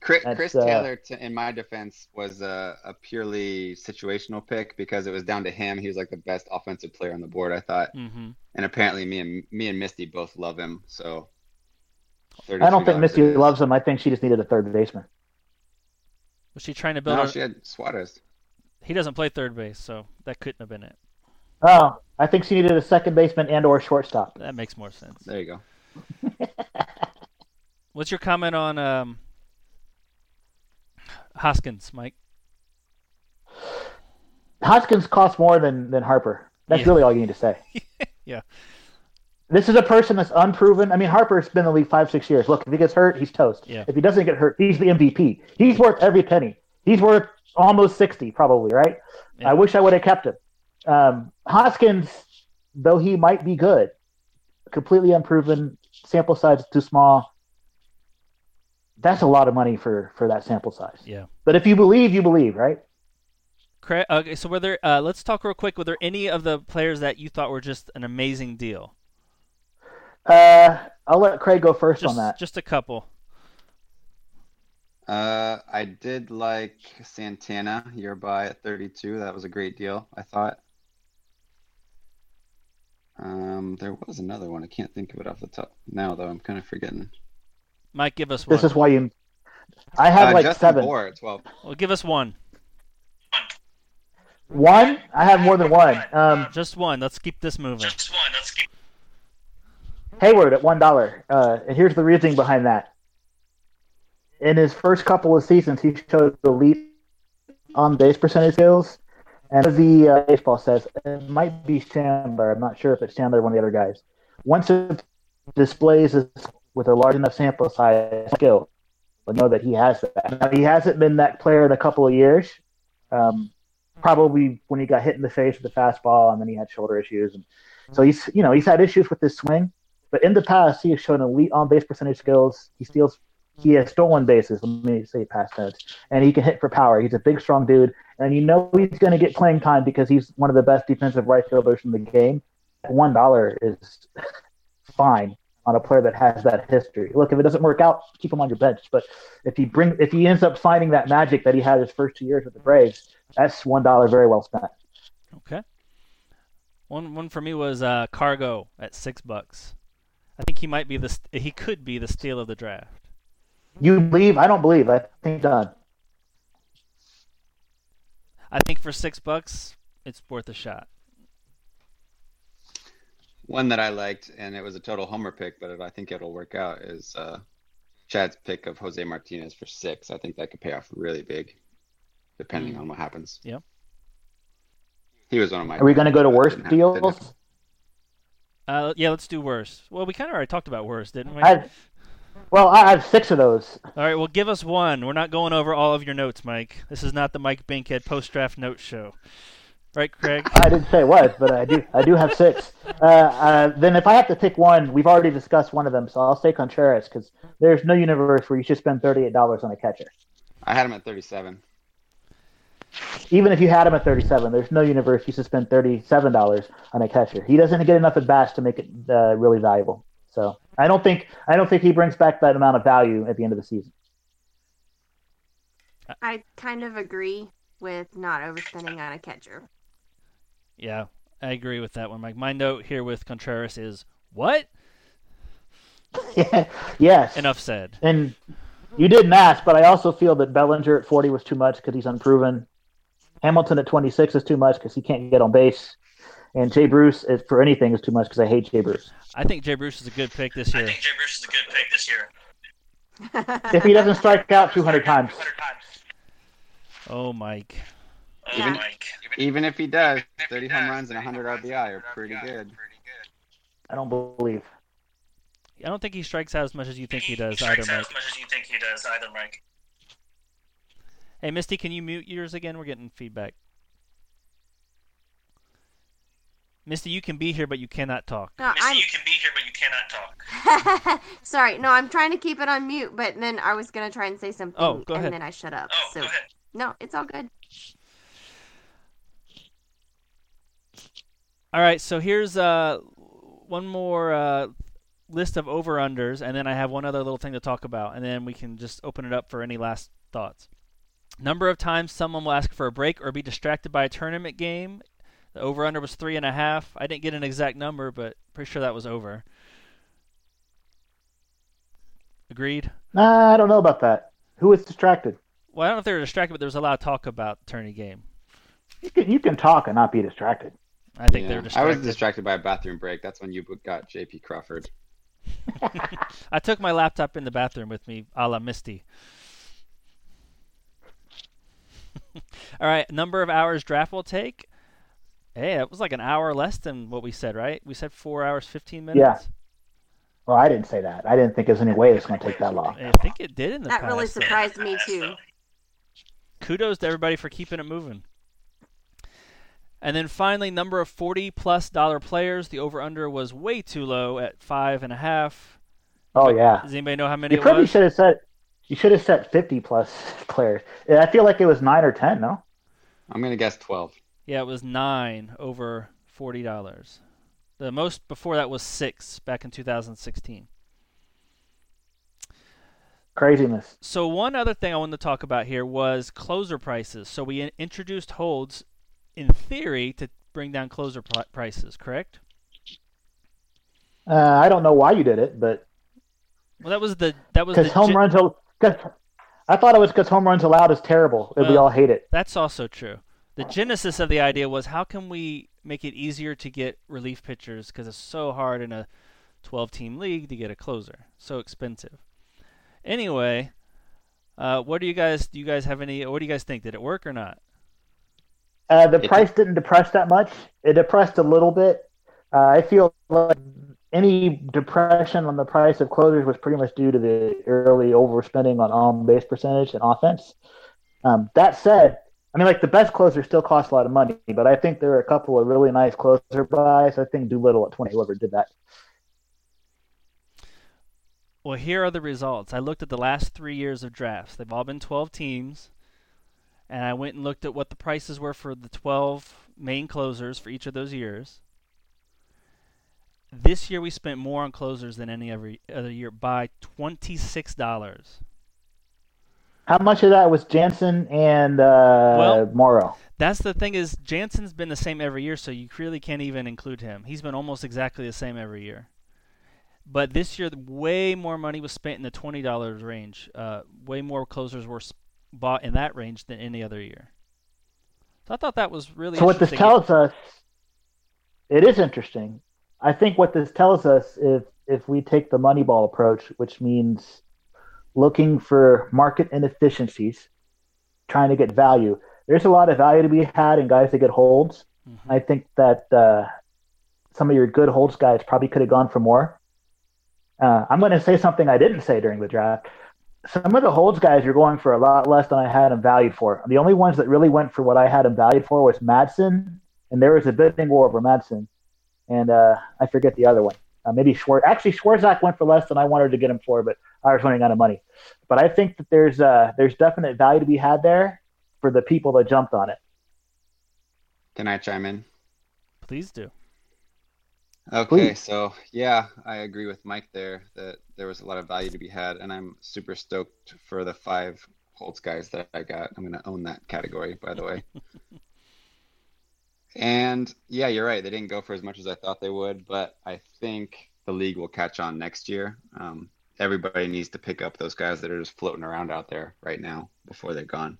Chris, Chris uh, Taylor, to, in my defense, was a, a purely situational pick because it was down to him. He was like the best offensive player on the board, I thought, hmm and apparently me and me and Misty both love him. So, I don't think Misty loves him. I think she just needed a third baseman. Was she trying to build? No, a- she had Suarez. He doesn't play third base, so that couldn't have been it. Oh, I think she needed a second baseman and or shortstop. That makes more sense. There you go. What's your comment on um, Hoskins, Mike? Hoskins costs more than than Harper. That's Yeah. really all you need to say. Yeah. This is a person that's unproven. I mean, Harper's been in the league five, six years. Look, if he gets hurt, he's toast. Yeah. If he doesn't get hurt, he's the MVP. He's worth every penny. He's worth almost sixty, probably, right? Yeah. I wish I would have kept him. Um, Hoskins, though he might be good, completely unproven. Sample size too small. That's a lot of money for for that sample size. Yeah. But if you believe, you believe, right? Okay, so were there? Uh, let's talk real quick. Were there any of the players that you thought were just an amazing deal? Uh, I'll let Craig go first Just, on that. just a couple. Uh, I did like Santana your buy at 32. That was a great deal, I thought. Um, there was another one. I can't think of it off the top now, though. I'm kind of forgetting. Mike, give us one. This is why you. I have Uh, like Justin seven. Bour at 12. well, give us one. One? I have more than one. Um, Just one. Let's keep this moving. Just one. Let's keep. Heyward at one dollar. Uh, and here's the reasoning behind that. In his first couple of seasons, he showed the elite on base percentage skills, and the uh, baseball says, it might be Shandler. I'm not sure if it's Shandler or one of the other guys. Once it displays with a large enough sample size skill, we'll know that he has that. Now, he hasn't been that player in a couple of years. Um, probably when he got hit in the face with the fastball, and then he had shoulder issues, and so he's you know he's had issues with his swing. But in the past, he has shown elite on base percentage skills. He steals he has stolen bases. Let me say past tense, and he can hit for power. He's a big, strong dude, and you know he's going to get playing time because he's one of the best defensive right fielders in the game. One dollar is fine on a player that has that history. Look, if it doesn't work out, keep him on your bench. But if he bring, if he ends up finding that magic that he had his first two years with the Braves, that's one dollar very well spent. Okay. One one for me was uh, Cargo at six bucks. I think he might be the he could be the steal of the draft. You believe? I don't believe. I think done. I think for six bucks, it's worth a shot. One that I liked, and it was a total homer pick, but I think it'll work out, is uh, Chad's pick of Jose Martinez for six. I think that could pay off really big, depending Mm. on what happens. Yep. He was one of my. Are we going to go to Didn't worst have- didn't deals? Uh, yeah, let's do worse. Well, we kind of already talked about worse, didn't we? I, well, I have six of those. All right, well, give us one. We're not going over all of your notes, Mike. This is not the Mike Binkhead post draft note show. Right, Craig? I didn't say what, but I do. I do have six. Uh, uh, then, if I have to pick one, we've already discussed one of them, so I'll say Contreras because there's no universe where you should spend thirty-eight dollars on a catcher. I had him at 37. Even if you had him at thirty-seven, there's no universe you should spend thirty-seven dollars on a catcher. He doesn't get enough at bats to make it uh, really valuable. So I don't think I don't think he brings back that amount of value at the end of the season. I kind of agree with not overspending on a catcher. Yeah, I agree with that one, Mike. My note here with Contreras is what? yes. Enough said. And you didn't ask, but I also feel that Bellinger at 40 was too much because he's unproven. Hamilton at 26 is too much because he can't get on base. And Jay Bruce, is, for anything, is too much because I hate Jay Bruce. I think Jay Bruce is a good pick this year. I think Jay Bruce is a good pick this year. If he doesn't strike out 200 times, Oh, Mike. Oh, Even- Mike. Even if he does, if 30 he home does, runs and 30 100 runs RBI are pretty RBI good. Pretty good. I don't believe. I don't think he strikes out as much as you think he does he either, strikes out Mike. as much as you think he does either, Mike. Hey, Misty, can you mute yours again? We're getting feedback. Misty, you can be here, but you cannot talk. No, Misty, I'm you can be here, but you cannot talk. sorry. No, I'm trying to keep it on mute, but then I was gonna try and say something, Oh, go ahead. and then I shut up. Oh, so go ahead. no, it's all good. All right, so here's uh, one more uh, list of over unders, and then I have one other little thing to talk about, and then we can just open it up for any last thoughts. Number of times someone will ask for a break or be distracted by a tournament game. The over under was three and a half. I didn't get an exact number, but pretty sure that was over. Agreed. Nah, I don't know about that. Who was distracted? Well, I don't know if they were distracted, but there was a lot of talk about the tourney game. You can, you can talk and not be distracted. I think they Yeah. were I was distracted by a bathroom break. That's when you got JP Crawford. I took my laptop in the bathroom with me, a la Misty. All right, number of hours draft will take. Hey, that was like an hour less than what we said, right? We said four hours, 15 minutes. Yeah. Well, I didn't say that. I didn't think there's any way it's going to take that long. I think it did in the That past. really surprised me too. Kudos to everybody for keeping it moving. And then finally, number of 40 plus dollar players. The over under was way too low at five and a half. Oh yeah. Does anybody know how many You it probably was? should have set. You should have set 50 plus players. I feel like it was nine or 10. No. I'm going to guess 12. Yeah, it was nine over forty dollars. The most before that was six back in 2016. Craziness. So one other thing I wanted to talk about here was closer prices. So we introduced holds, in theory, to bring down closer pri- prices. Correct? Uh, I don't know why you did it, but Well, that was the that was the because home gen- runs. Al- Cause I thought it was because home runs allowed is terrible, and we all hate it. That's also true. The genesis of the idea was how can we make it easier to get relief pitchers because it's so hard in a 12 team league to get a closer. So expensive. Anyway, uh, what do you guys do you guys have any what do you guys think? Did it work or not? Uh, the It- price didn't depress that much. It depressed a little bit. Uh, I feel like any depression on the price of closers was pretty much due to the early overspending on on base percentage and offense. Um, that said, I mean, like the best closers still cost a lot of money, but I think there are a couple of really nice closer buys. I think Doolittle at twenty, whoever did that. Well, here are the results. I looked at the last three years of drafts. They've all been 12 teams. And I went and looked at what the prices were for the 12 main closers for each of those years. This year we spent more on closers than any every other year by $26. How much of that was Jansen and uh, Well- Morrow? That's the thing is Jansen's been the same every year, so you really can't even include him. He's been almost exactly the same every year. But this year, way more money was spent in the twenty dollars range. Uh, way more closers were bought in that range than any other year. So I thought that was really. So what this tells us, it is interesting. I think what this tells us, if if we take the Moneyball approach, which means looking for market inefficiencies, trying to get value. There's a lot of value to be had in guys that get holds. Mhm. I think that uh, some of your good holds guys probably could have gone for more. Uh, I'm going to say something I didn't say during the draft. Some of the holds guys are going for a lot less than I had them valued for. The only ones that really went for what I had them valued for was Madson, and there was a bidding war over Madson, and uh, I forget the other one. Uh, maybe Schwartz. Actually, Swarzak went for less than I wanted to get him for, but I was running out of money. But I think that there's uh, there's definite value to be had there for the people that jumped on it. Can I chime in? Please do. Okay, Please. so yeah, I agree with Mike there that there was a lot of value to be had, and I'm super stoked for the five holds guys that I got. I'm going to own that category, by the way. and yeah, you're right. They didn't go for as much as I thought they would, but I think the league will catch on next year. Um, everybody needs to pick up those guys that are just floating around out there right now before they're gone.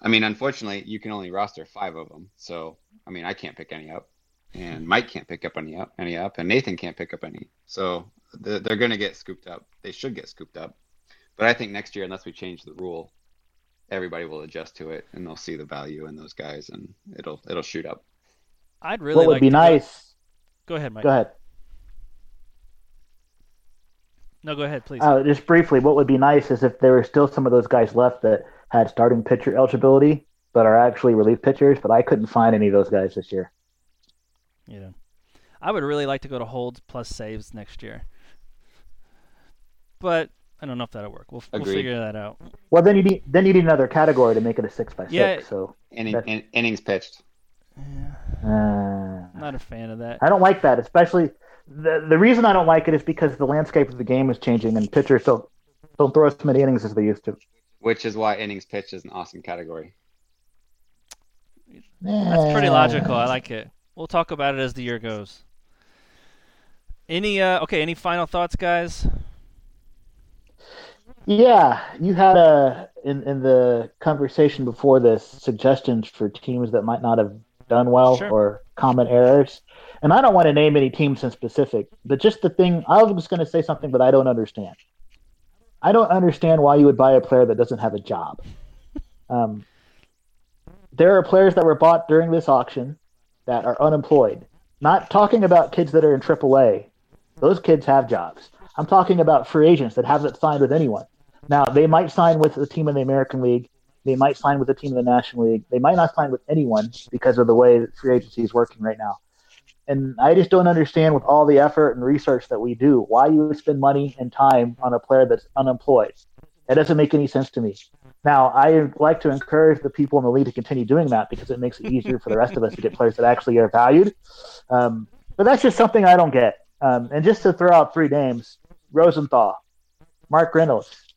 I mean, unfortunately, you can only roster five of them. So, I mean, I can't pick any up and Mike can't pick up any up, any up, and Nathan can't pick up any. So they're, they're going to get scooped up. They should get scooped up. But I think next year, unless we change the rule, everybody will adjust to it, and they'll see the value in those guys, and it'll it'll shoot up. I'd really what would like be to go- nice? Go, ahead, Mike. Go ahead. No, go ahead, please. Uh, just briefly, what would be nice is if there were still some of those guys left that had starting pitcher eligibility, but are actually relief pitchers. But I couldn't find any of those guys this year. Yeah. I would really like to go to holds plus saves next year. But I don't know if that'll work. We'll, we'll figure that out. Well, then you need then you need another category to make it a six by Yeah. six. So Inning, in, innings pitched. Yeah, uh, not a fan of that. I don't like that, especially the the reason I don't like it is because the landscape of the game is changing and pitchers don't don't throw as many innings as they used to. Which is why innings pitched is an awesome category. That's pretty logical. I like it. We'll talk about it as the year goes. Any uh okay, any final thoughts, guys? Yeah, you had a in in the conversation before this suggestions for teams that might not have done well Sure. or common errors. And I don't want to name any teams in specific, but just the thing I was just going to say something that I don't understand. I don't understand why you would buy a player that doesn't have a job. Um, there are players that were bought during this auction that are unemployed. Not talking about kids that are in AAA. Those kids have jobs. I'm talking about free agents that haven't signed with anyone. Now, they might sign with a team in the American League. They might sign with a team in the National League. They might not sign with anyone because of the way that free agency is working right now. And I just don't understand, with all the effort and research that we do, why you would spend money and time on a player that's unemployed. That doesn't make any sense to me. Now, I like to encourage the people in the league to continue doing that because it makes it easier for the rest of us to get players that actually are valued. Um, but that's just something I don't get. Um, and just to throw out three names Rosenthal, Mark Reynolds,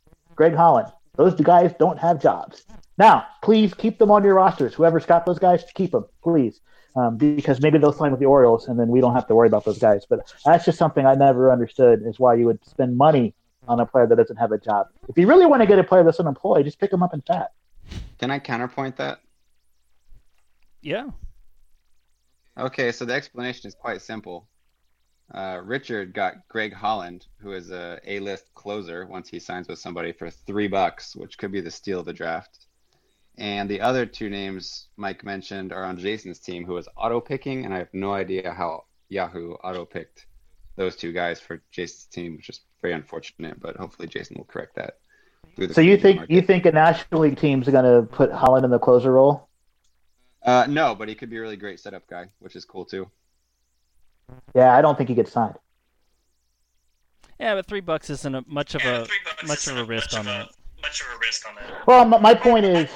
Greg Holland. Those guys don't have jobs. Now, please keep them on your rosters. Whoever's got those guys, keep them, please. Um, because maybe they'll sign with the Orioles and then we don't have to worry about those guys. But that's just something I never understood is why you would spend money on a player that doesn't have a job. If you really want to get a player that's unemployed, just pick them up in FAB. Can I counterpoint that? Yeah. Okay, so the explanation is quite simple. Uh, Richard got Greg Holland, who is a A-list closer once he signs with somebody for three bucks, which could be the steal of the draft. And the other two names Mike mentioned are on Jason's team, who is auto picking, and I have no idea how Yahoo auto picked those two guys for Jason's team, which is very unfortunate. But hopefully Jason will correct that. So you think market. you think a National League team's going to put Holland in the closer role? Uh, no, but he could be a really great setup guy, which is cool too. Yeah, I don't think he gets signed. Yeah, but three bucks isn't a, much of Yeah, a much of a risk on that. Much of a risk on that. Well, m- my point is,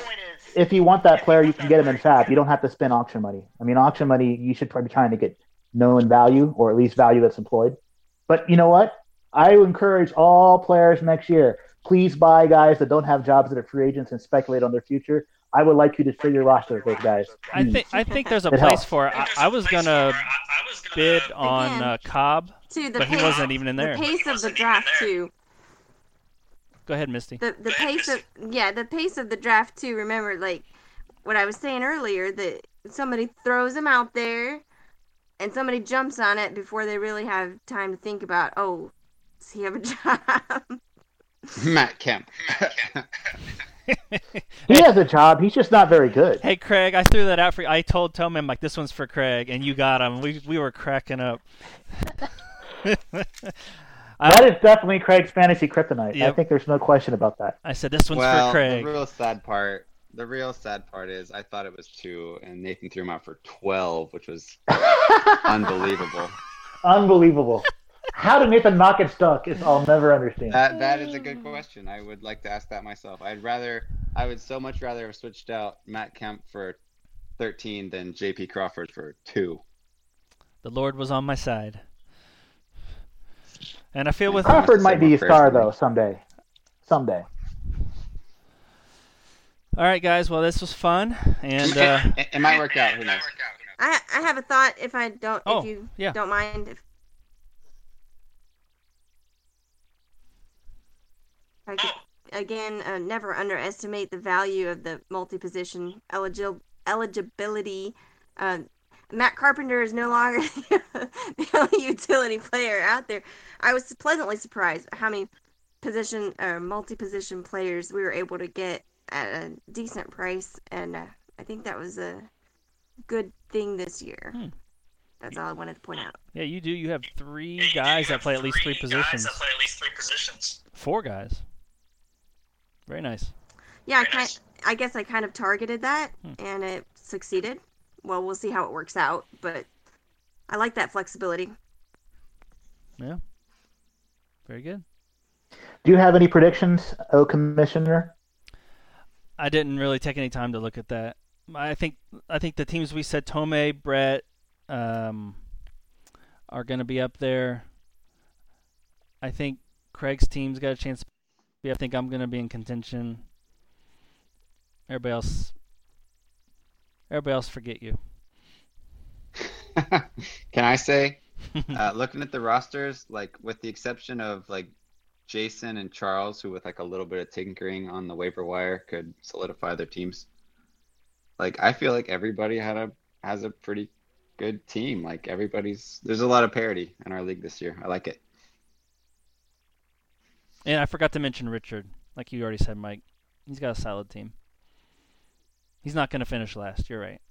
if you want that player, you can get him in FAB. You don't have to spend auction money. I mean, auction money, you should probably be trying to get known value or at least value that's employed. But you know what? I encourage all players next year. Please buy guys that don't have jobs that are free agents and speculate on their future. I would like you to fill your roster with those guys. I think I think there's a It place helps. for it. I, I was gonna I, I was gonna bid on uh, Cobb, To the but he wasn't even in there. the pace of the draft too. Go ahead, Misty. The the pace of yeah, the pace of the draft too. Remember, like what I was saying earlier, that somebody throws him out there, and somebody jumps on it before they really have time to think about, oh, does he have a job? Matt Kemp. He has a job. He's just not very good. Hey Craig, I threw that out for you. I told Tome, I'm like, this one's for Craig, and you got him. We we were cracking up. I, That is definitely Craig's fantasy kryptonite. I think there's no question about that. I said this one's well, for Craig. the real sad part, the real sad part is I thought it was two, and Nathan threw him out for twelve, which was unbelievable. Unbelievable. How did Nathan not get stuck? Is I'll never understand. That that is a good question. I would like to ask that myself. I'd rather, I would so much rather have switched out Matt Kemp for thirteen than J.P. Crawford for two. The Lord was on my side, and I feel with Crawford might be a star though someday. Someday. All right, guys. Well, this was fun, and uh, it, it might work out. Who knows? I I have a thought. If I don't, Oh, if you yeah. don't mind, if I could again uh, never underestimate the value of the multi-position eligi- eligibility. Uh, Matt Carpenter is no longer the only utility player out there. I was pleasantly surprised how many position or multi-position players we were able to get at a decent price, and uh, I think that was a good thing this year. Hmm. That's all I wanted to point out. yeah, you do. You have three Yeah, you guys that play at least three guys positions. that play at least three positions. Four guys. Very nice. Yeah, I Very kind, nice. I guess I kind of targeted that, Hmm. and it succeeded. Well, we'll see how it works out, but I like that flexibility. Yeah. Very good. Do you have any predictions, O Commissioner? I didn't really take any time to look at that. I think I think the teams we said Tome, Brett, um, are going to be up there. I think Craig's team's got a chance. To I think I'm going to be in contention. Everybody else, everybody else, forget you. Can I say, uh, looking at the rosters, like with the exception of like Jason and Charles, who with like a little bit of tinkering on the waiver wire could solidify their teams. Like I feel like everybody had a has a pretty good team. Like everybody's there's a lot of parity in our league this year. I like it. And I forgot to mention Richard, like you already said, Mike. He's got a solid team. He's not going to finish last. You're right.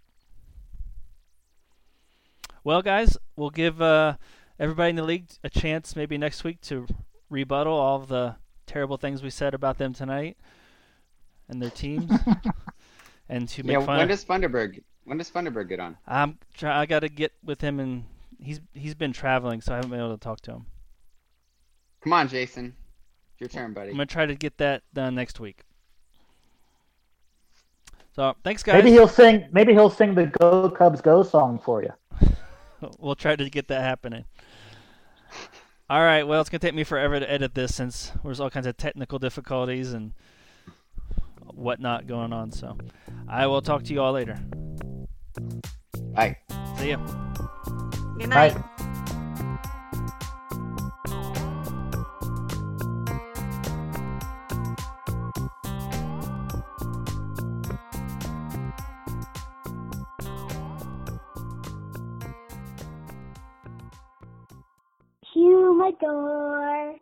Well, guys, we'll give uh, everybody in the league a chance maybe next week to rebuttal all of the terrible things we said about them tonight and their teams, and to make Yeah, fun. when does Funderburg when does Funderburg get on? I'm try- I got to get with him, and he's he's been traveling, so I haven't been able to talk to him. Come on, Jason. It's your turn, buddy. I'm gonna try to get that done next week. So thanks, guys. Maybe he'll sing. Maybe he'll sing the "Go Cubs Go" song for you. we'll try to get that happening. All right. Well, it's gonna take me forever to edit this since there's all kinds of technical difficulties and whatnot going on. So I will talk to you all later. Bye. See ya. Good night. Bye. Humidor.